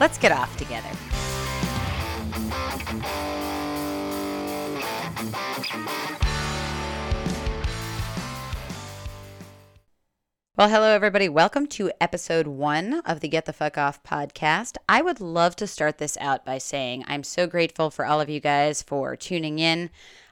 Let's get off together. Well, hello, everybody. Welcome to episode one of the Get the Fuck Off podcast. I would love to start this out by saying I'm so grateful for all of you guys for tuning in.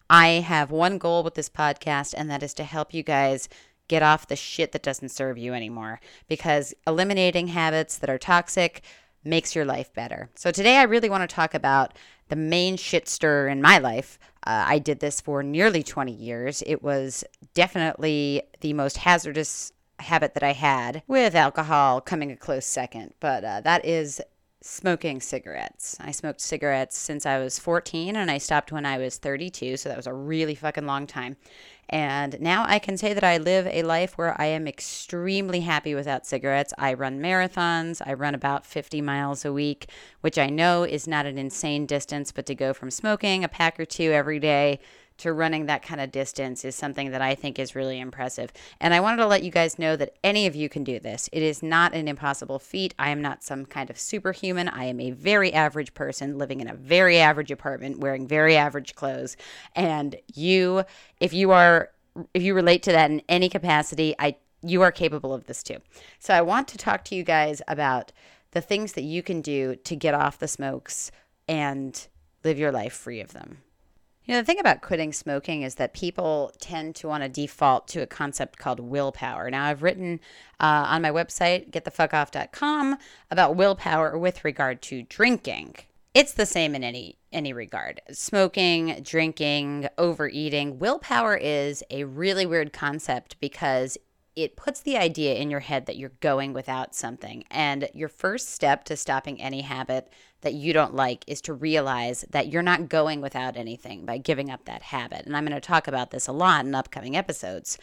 I have one goal with this podcast, and that is to help you guys get off the shit that doesn't serve you anymore because eliminating habits that are toxic makes your life better. So, today I really want to talk about the main shit stir in my life. Uh, I did this for nearly 20 years. It was definitely the most hazardous habit that I had, with alcohol coming a close second, but uh, that is smoking cigarettes. I smoked cigarettes since I was 14 and I stopped when I was 32, so that was a really fucking long time. And now I can say that I live a life where I am extremely happy without cigarettes. I run marathons. I run about 50 miles a week, which I know is not an insane distance, but to go from smoking a pack or two every day to running that kind of distance is something that I think is really impressive. And I wanted to let you guys know that any of you can do this. It is not an impossible feat. I am not some kind of superhuman. I am a very average person living in a very average apartment, wearing very average clothes. And you, if you are, if you relate to that in any capacity, I you are capable of this too. So I want to talk to you guys about the things that you can do to get off the smokes and live your life free of them. You know, the thing about quitting smoking is that people tend to want to default to a concept called willpower. Now, I've written uh, on my website, getthefuckoff.com, about willpower with regard to drinking. It's the same in any any regard. Smoking, drinking, overeating. Willpower is a really weird concept because it puts the idea in your head that you're going without something. And your first step to stopping any habit that you don't like is to realize that you're not going without anything by giving up that habit. And I'm going to talk about this a lot in upcoming episodes.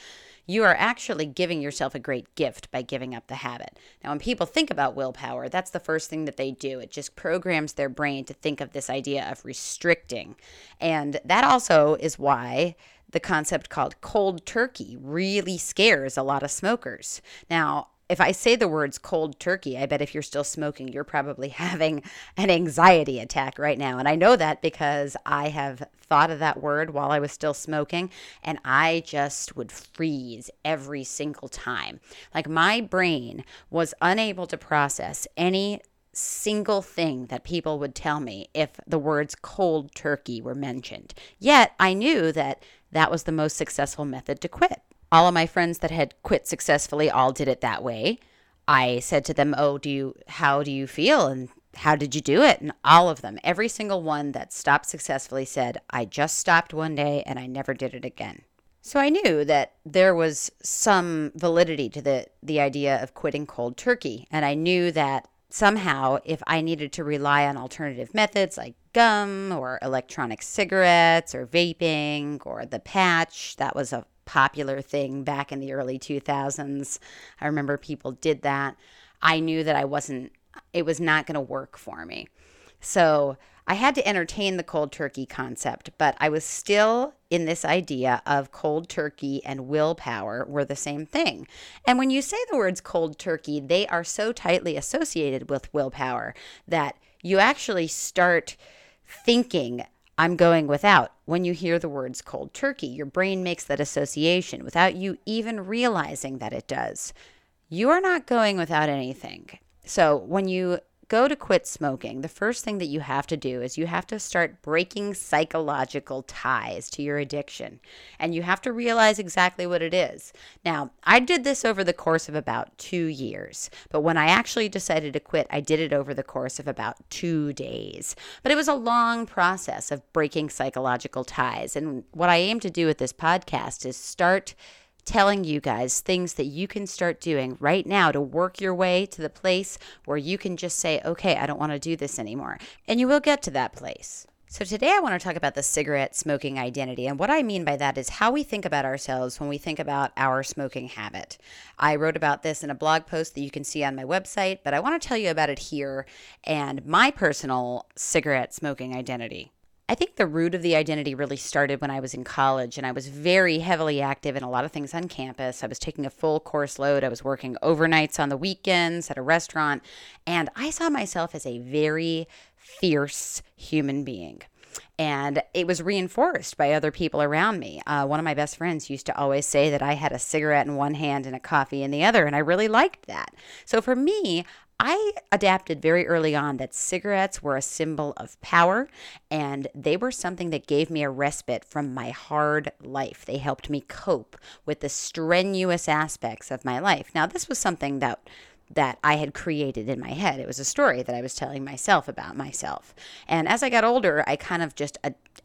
You are actually giving yourself a great gift by giving up the habit. Now, when people think about willpower, that's the first thing that they do. It just programs their brain to think of this idea of restricting. And that also is why the concept called cold turkey really scares a lot of smokers. Now, if I say the words cold turkey, I bet if you're still smoking, you're probably having an anxiety attack right now. And I know that because I have thought of that word while I was still smoking, and I just would freeze every single time. Like my brain was unable to process any single thing that people would tell me if the words cold turkey were mentioned. Yet I knew that that was the most successful method to quit. All of my friends that had quit successfully all did it that way. I said to them, "Oh, do you how do you feel?" and how did you do it? And all of them, every single one that stopped successfully said, I just stopped one day and I never did it again. So I knew that there was some validity to the, the idea of quitting cold turkey. And I knew that somehow, if I needed to rely on alternative methods like gum or electronic cigarettes or vaping or the patch, that was a popular thing back in the early 2000s. I remember people did that. I knew that I wasn't, it was not going to work for me. So I had to entertain the cold turkey concept, but I was still in this idea of cold turkey and willpower were the same thing. And when you say the words cold turkey, they are so tightly associated with willpower that you actually start thinking, I'm going without. When you hear the words cold turkey, your brain makes that association without you even realizing that it does. You are not going without anything. So when you go to quit smoking, the first thing that you have to do is you have to start breaking psychological ties to your addiction. And you have to realize exactly what it is. Now, I did this over the course of about two years, but when I actually decided to quit, I did it over the course of about two days. But it was a long process of breaking psychological ties. And what I aim to do with this podcast is start telling you guys things that you can start doing right now to work your way to the place where you can just say, okay, I don't want to do this anymore. And you will get to that place. So, today I want to talk about the cigarette smoking identity. And what I mean by that is how we think about ourselves when we think about our smoking habit. I wrote about this in a blog post that you can see on my website, but I want to tell you about it here and my personal cigarette smoking identity. I think the root of the identity really started when I was in college and I was very heavily active in a lot of things on campus. I was taking a full course load. I was working overnights on the weekends at a restaurant, and I saw myself as a very fierce human being. And it was reinforced by other people around me. Uh, one of my best friends used to always say that I had a cigarette in one hand and a coffee in the other, and I really liked that. So for me, I adapted very early on that cigarettes were a symbol of power and they were something that gave me a respite from my hard life. They helped me cope with the strenuous aspects of my life. Now, this was something that that I had created in my head. It was a story that I was telling myself about myself. And as I got older, I kind of just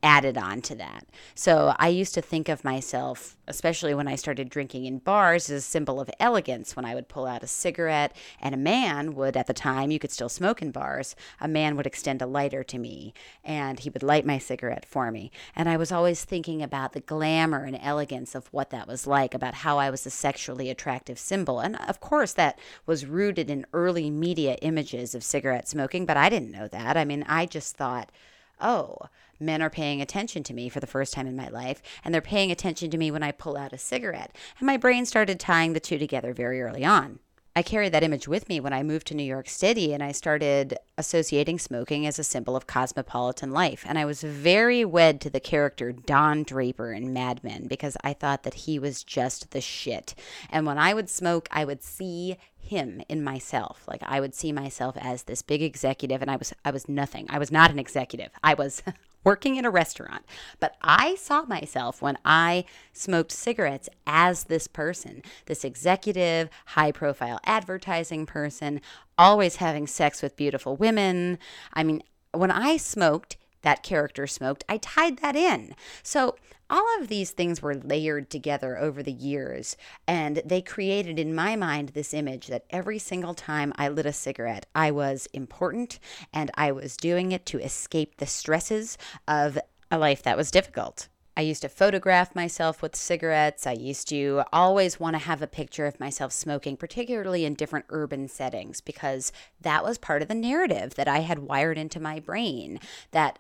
added on to that. So I used to think of myself, especially when I started drinking in bars, as a symbol of elegance. When I would pull out a cigarette, and a man would, at the time, you could still smoke in bars, a man would extend a lighter to me and he would light my cigarette for me. And I was always thinking about the glamour and elegance of what that was like, about how I was a sexually attractive symbol. And of course, that was rooted in early media images of cigarette smoking, but I didn't know that. I mean, I just thought, oh, men are paying attention to me for the first time in my life, and they're paying attention to me when I pull out a cigarette. And my brain started tying the two together very early on. I carried that image with me when I moved to New York City and I started associating smoking as a symbol of cosmopolitan life. And I was very wed to the character Don Draper in Mad Men because I thought that he was just the shit. And when I would smoke, I would see him in myself. Like I would see myself as this big executive and I was I was nothing. I was not an executive. I was working in a restaurant. But I saw myself when I smoked cigarettes as this person, this executive, high profile advertising person, always having sex with beautiful women. I mean, when I smoked, that character smoked, I tied that in. So all of these things were layered together over the years, and they created in my mind this image that every single time I lit a cigarette, I was important and I was doing it to escape the stresses of a life that was difficult. I used to photograph myself with cigarettes. I used to always want to have a picture of myself smoking, particularly in different urban settings, because that was part of the narrative that I had wired into my brain that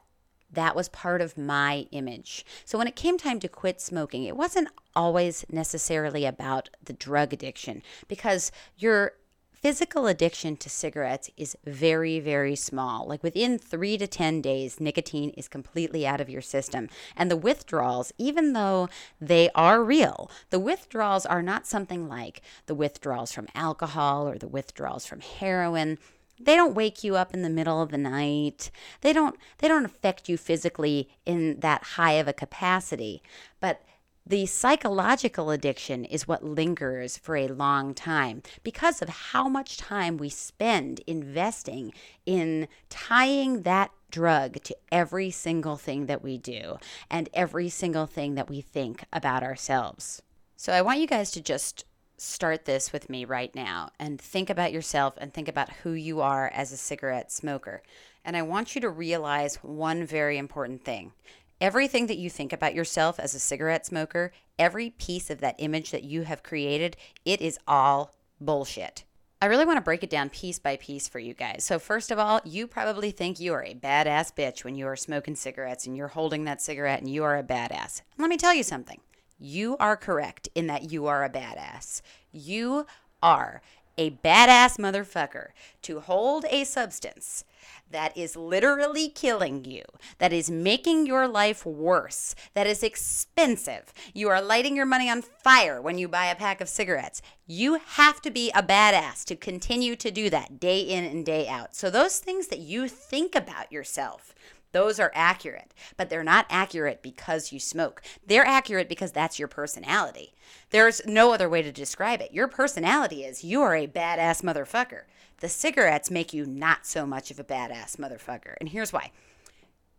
that was part of my image. So when it came time to quit smoking, it wasn't always necessarily about the drug addiction because your physical addiction to cigarettes is very, very small. Like within three to 10 days, nicotine is completely out of your system. And the withdrawals, even though they are real, the withdrawals are not something like the withdrawals from alcohol or the withdrawals from heroin they don't wake you up in the middle of the night they don't they don't affect you physically in that high of a capacity but the psychological addiction is what lingers for a long time because of how much time we spend investing in tying that drug to every single thing that we do and every single thing that we think about ourselves. So I want you guys to just start this with me right now and think about yourself and think about who you are as a cigarette smoker. And I want you to realize one very important thing. Everything that you think about yourself as a cigarette smoker, every piece of that image that you have created, it is all bullshit. I really want to break it down piece by piece for you guys. So, first of all, you probably think you are a badass bitch when you are smoking cigarettes and you're holding that cigarette and you are a badass. Let me tell you something you are correct in that you are a badass. You are a badass motherfucker to hold a substance that is literally killing you, that is making your life worse, that is expensive. You are lighting your money on fire when you buy a pack of cigarettes. You have to be a badass to continue to do that day in and day out. So, those things that you think about yourself, those are accurate, but they're not accurate because you smoke. They're accurate because that's your personality. There's no other way to describe it. Your personality is you are a badass motherfucker. The cigarettes make you not so much of a badass motherfucker. And here's why.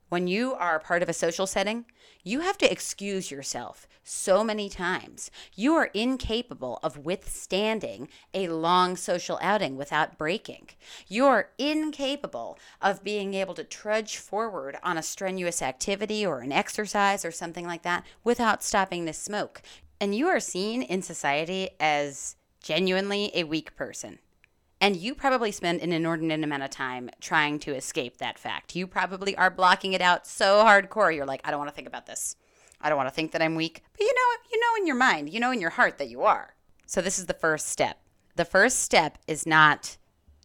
When you are part of a social setting, you have to excuse yourself so many times. You are incapable of withstanding a long social outing without breaking. You are incapable of being able to trudge forward on a strenuous activity or an exercise or something like that without stopping to smoke. And you are seen in society as genuinely a weak person. And you probably spend an inordinate amount of time trying to escape that fact. You probably are blocking it out so hardcore. You're like, I don't want to think about this. I don't want to think that I'm weak. But you know, you know in your mind, you know in your heart that you are. So this is the first step. The first step is not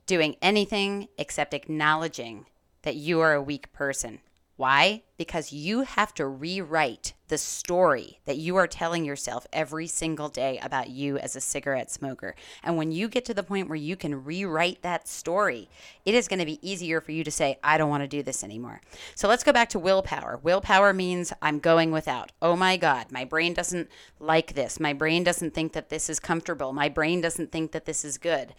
doing anything except acknowledging that you are a weak person. Why? Because you have to rewrite the story that you are telling yourself every single day about you as a cigarette smoker. And when you get to the point where you can rewrite that story, it is going to be easier for you to say, I don't want to do this anymore. So let's go back to willpower. Willpower means I'm going without. Oh my God, my brain doesn't like this. My brain doesn't think that this is comfortable. My brain doesn't think that this is good.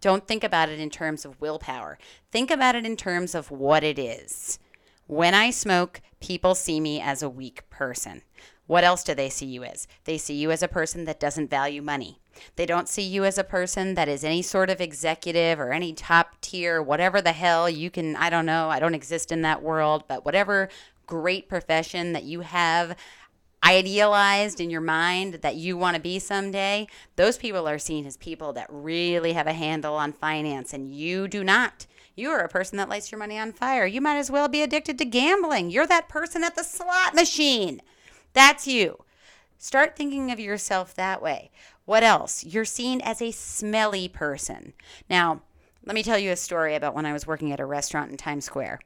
Don't think about it in terms of willpower. Think about it in terms of what it is. When I smoke, people see me as a weak person. What else do they see you as? They see you as a person that doesn't value money. They don't see you as a person that is any sort of executive or any top tier, whatever the hell you can, I don't know, I don't exist in that world, but whatever great profession that you have idealized in your mind that you want to be someday, those people are seen as people that really have a handle on finance and you do not. You are a person that lights your money on fire. You might as well be addicted to gambling. You're that person at the slot machine. That's you. Start thinking of yourself that way. What else? You're seen as a smelly person. Now, let me tell you a story about when I was working at a restaurant in Times Square.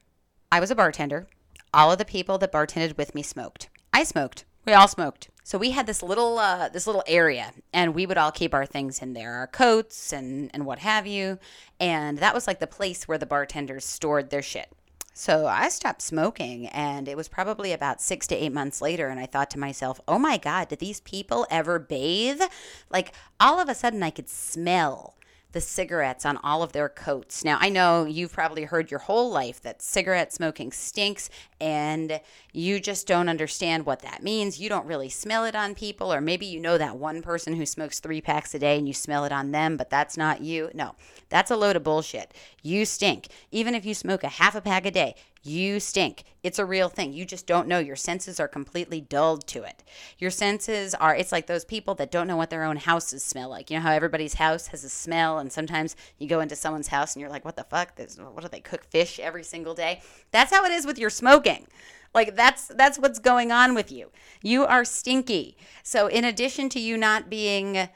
I was a bartender. All of the people that bartended with me smoked. I smoked. We all smoked. So we had this little uh, this little area, and we would all keep our things in there, our coats and and what have you. And that was like the place where the bartenders stored their shit. So I stopped smoking, and it was probably about six to eight months later. And I thought to myself, oh my God, did these people ever bathe? Like all of a sudden, I could smell the cigarettes on all of their coats. Now, I know you've probably heard your whole life that cigarette smoking stinks and you just don't understand what that means. You don't really smell it on people, or maybe you know that one person who smokes three packs a day and you smell it on them, but that's not you. No, that's a load of bullshit. You stink. Even if you smoke a half a pack a day, you stink. It's a real thing. You just don't know. Your senses are completely dulled to it. Your senses are, it's like those people that don't know what their own houses smell like. You know how everybody's house has a smell, and sometimes you go into someone's house and you're like, what the fuck? This, what do they cook fish every single day? That's how it is with your smoking. Like that's that's what's going on with you. You are stinky. So in addition to you not being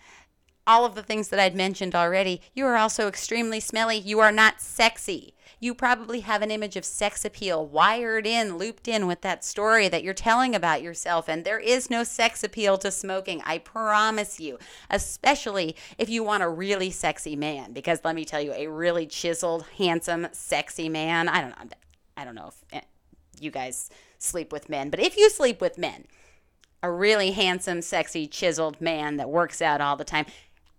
all of the things that I'd mentioned already, you are also extremely smelly. You are not sexy you probably have an image of sex appeal wired in, looped in with that story that you're telling about yourself. And there is no sex appeal to smoking, I promise you, especially if you want a really sexy man. Because let me tell you, a really chiseled, handsome, sexy man, I don't know, I don't know if eh, you guys sleep with men, but if you sleep with men, a really handsome, sexy, chiseled man that works out all the time,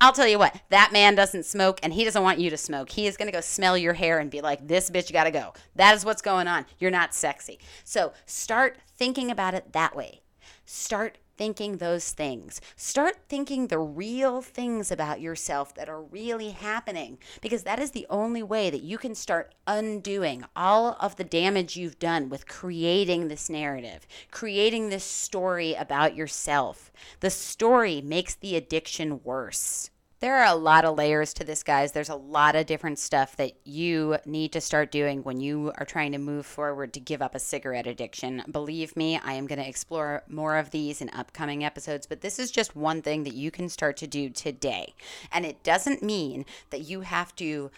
I'll tell you what, that man doesn't smoke and he doesn't want you to smoke. He is going to go smell your hair and be like, this bitch got to go. That is what's going on. You're not sexy. So start thinking about it that way. Start thinking those things. Start thinking the real things about yourself that are really happening because that is the only way that you can start undoing all of the damage you've done with creating this narrative, creating this story about yourself. The story makes the addiction worse. There are a lot of layers to this, guys. There's a lot of different stuff that you need to start doing when you are trying to move forward to give up a cigarette addiction. Believe me, I am going to explore more of these in upcoming episodes, but this is just one thing that you can start to do today. And it doesn't mean that you have to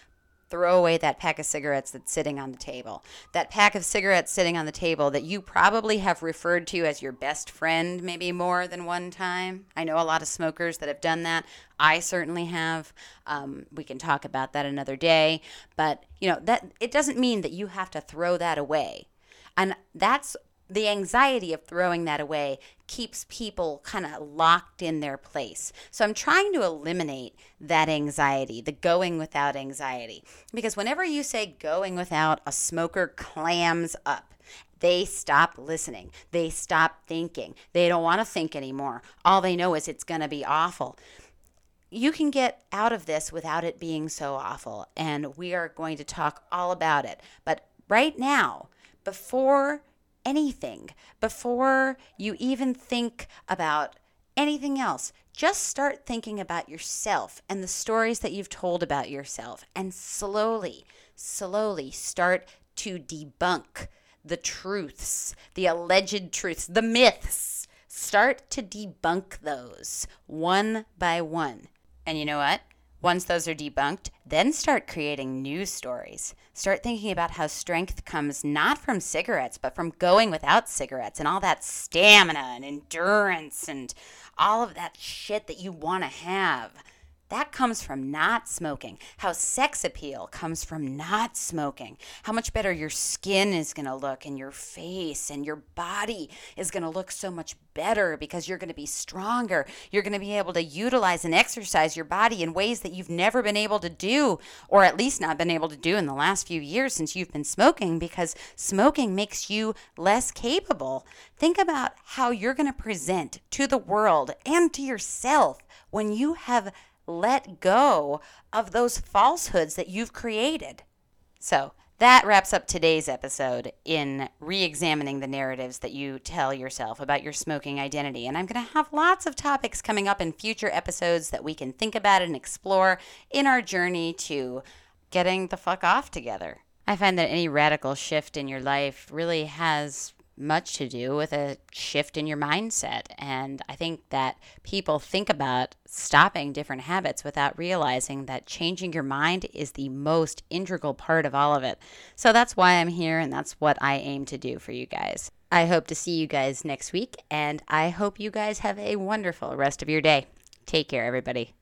throw away that pack of cigarettes that's sitting on the table. That pack of cigarettes sitting on the table that you probably have referred to as your best friend maybe more than one time. I know a lot of smokers that have done that. I certainly have. Um, we can talk about that another day. But, you know, that it doesn't mean that you have to throw that away. And that's the anxiety of throwing that away keeps people kind of locked in their place. So I'm trying to eliminate that anxiety, the going without anxiety. Because whenever you say going without, a smoker clams up. They stop listening. They stop thinking. They don't want to think anymore. All they know is it's going to be awful. You can get out of this without it being so awful. And we are going to talk all about it. But right now, before anything before you even think about anything else. Just start thinking about yourself and the stories that you've told about yourself, and slowly, slowly start to debunk the truths, the alleged truths, the myths. Start to debunk those one by one. And you know what? Once those are debunked, then start creating new stories. Start thinking about how strength comes not from cigarettes, but from going without cigarettes and all that stamina and endurance and all of that shit that you want to have. That comes from not smoking. How sex appeal comes from not smoking. How much better your skin is going to look and your face and your body is going to look so much better because you're going to be stronger. You're going to be able to utilize and exercise your body in ways that you've never been able to do, or at least not been able to do in the last few years since you've been smoking because smoking makes you less capable. Think about how you're going to present to the world and to yourself when you have let go of those falsehoods that you've created. So, that wraps up today's episode in re examining the narratives that you tell yourself about your smoking identity. And I'm going to have lots of topics coming up in future episodes that we can think about and explore in our journey to getting the fuck off together. I find that any radical shift in your life really has much to do with a shift in your mindset. And I think that people think about stopping different habits without realizing that changing your mind is the most integral part of all of it. So that's why I'm here, and that's what I aim to do for you guys. I hope to see you guys next week, and I hope you guys have a wonderful rest of your day. Take care, everybody.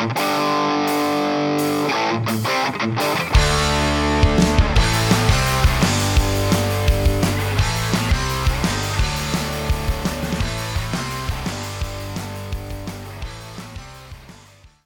Thank you. Thank you.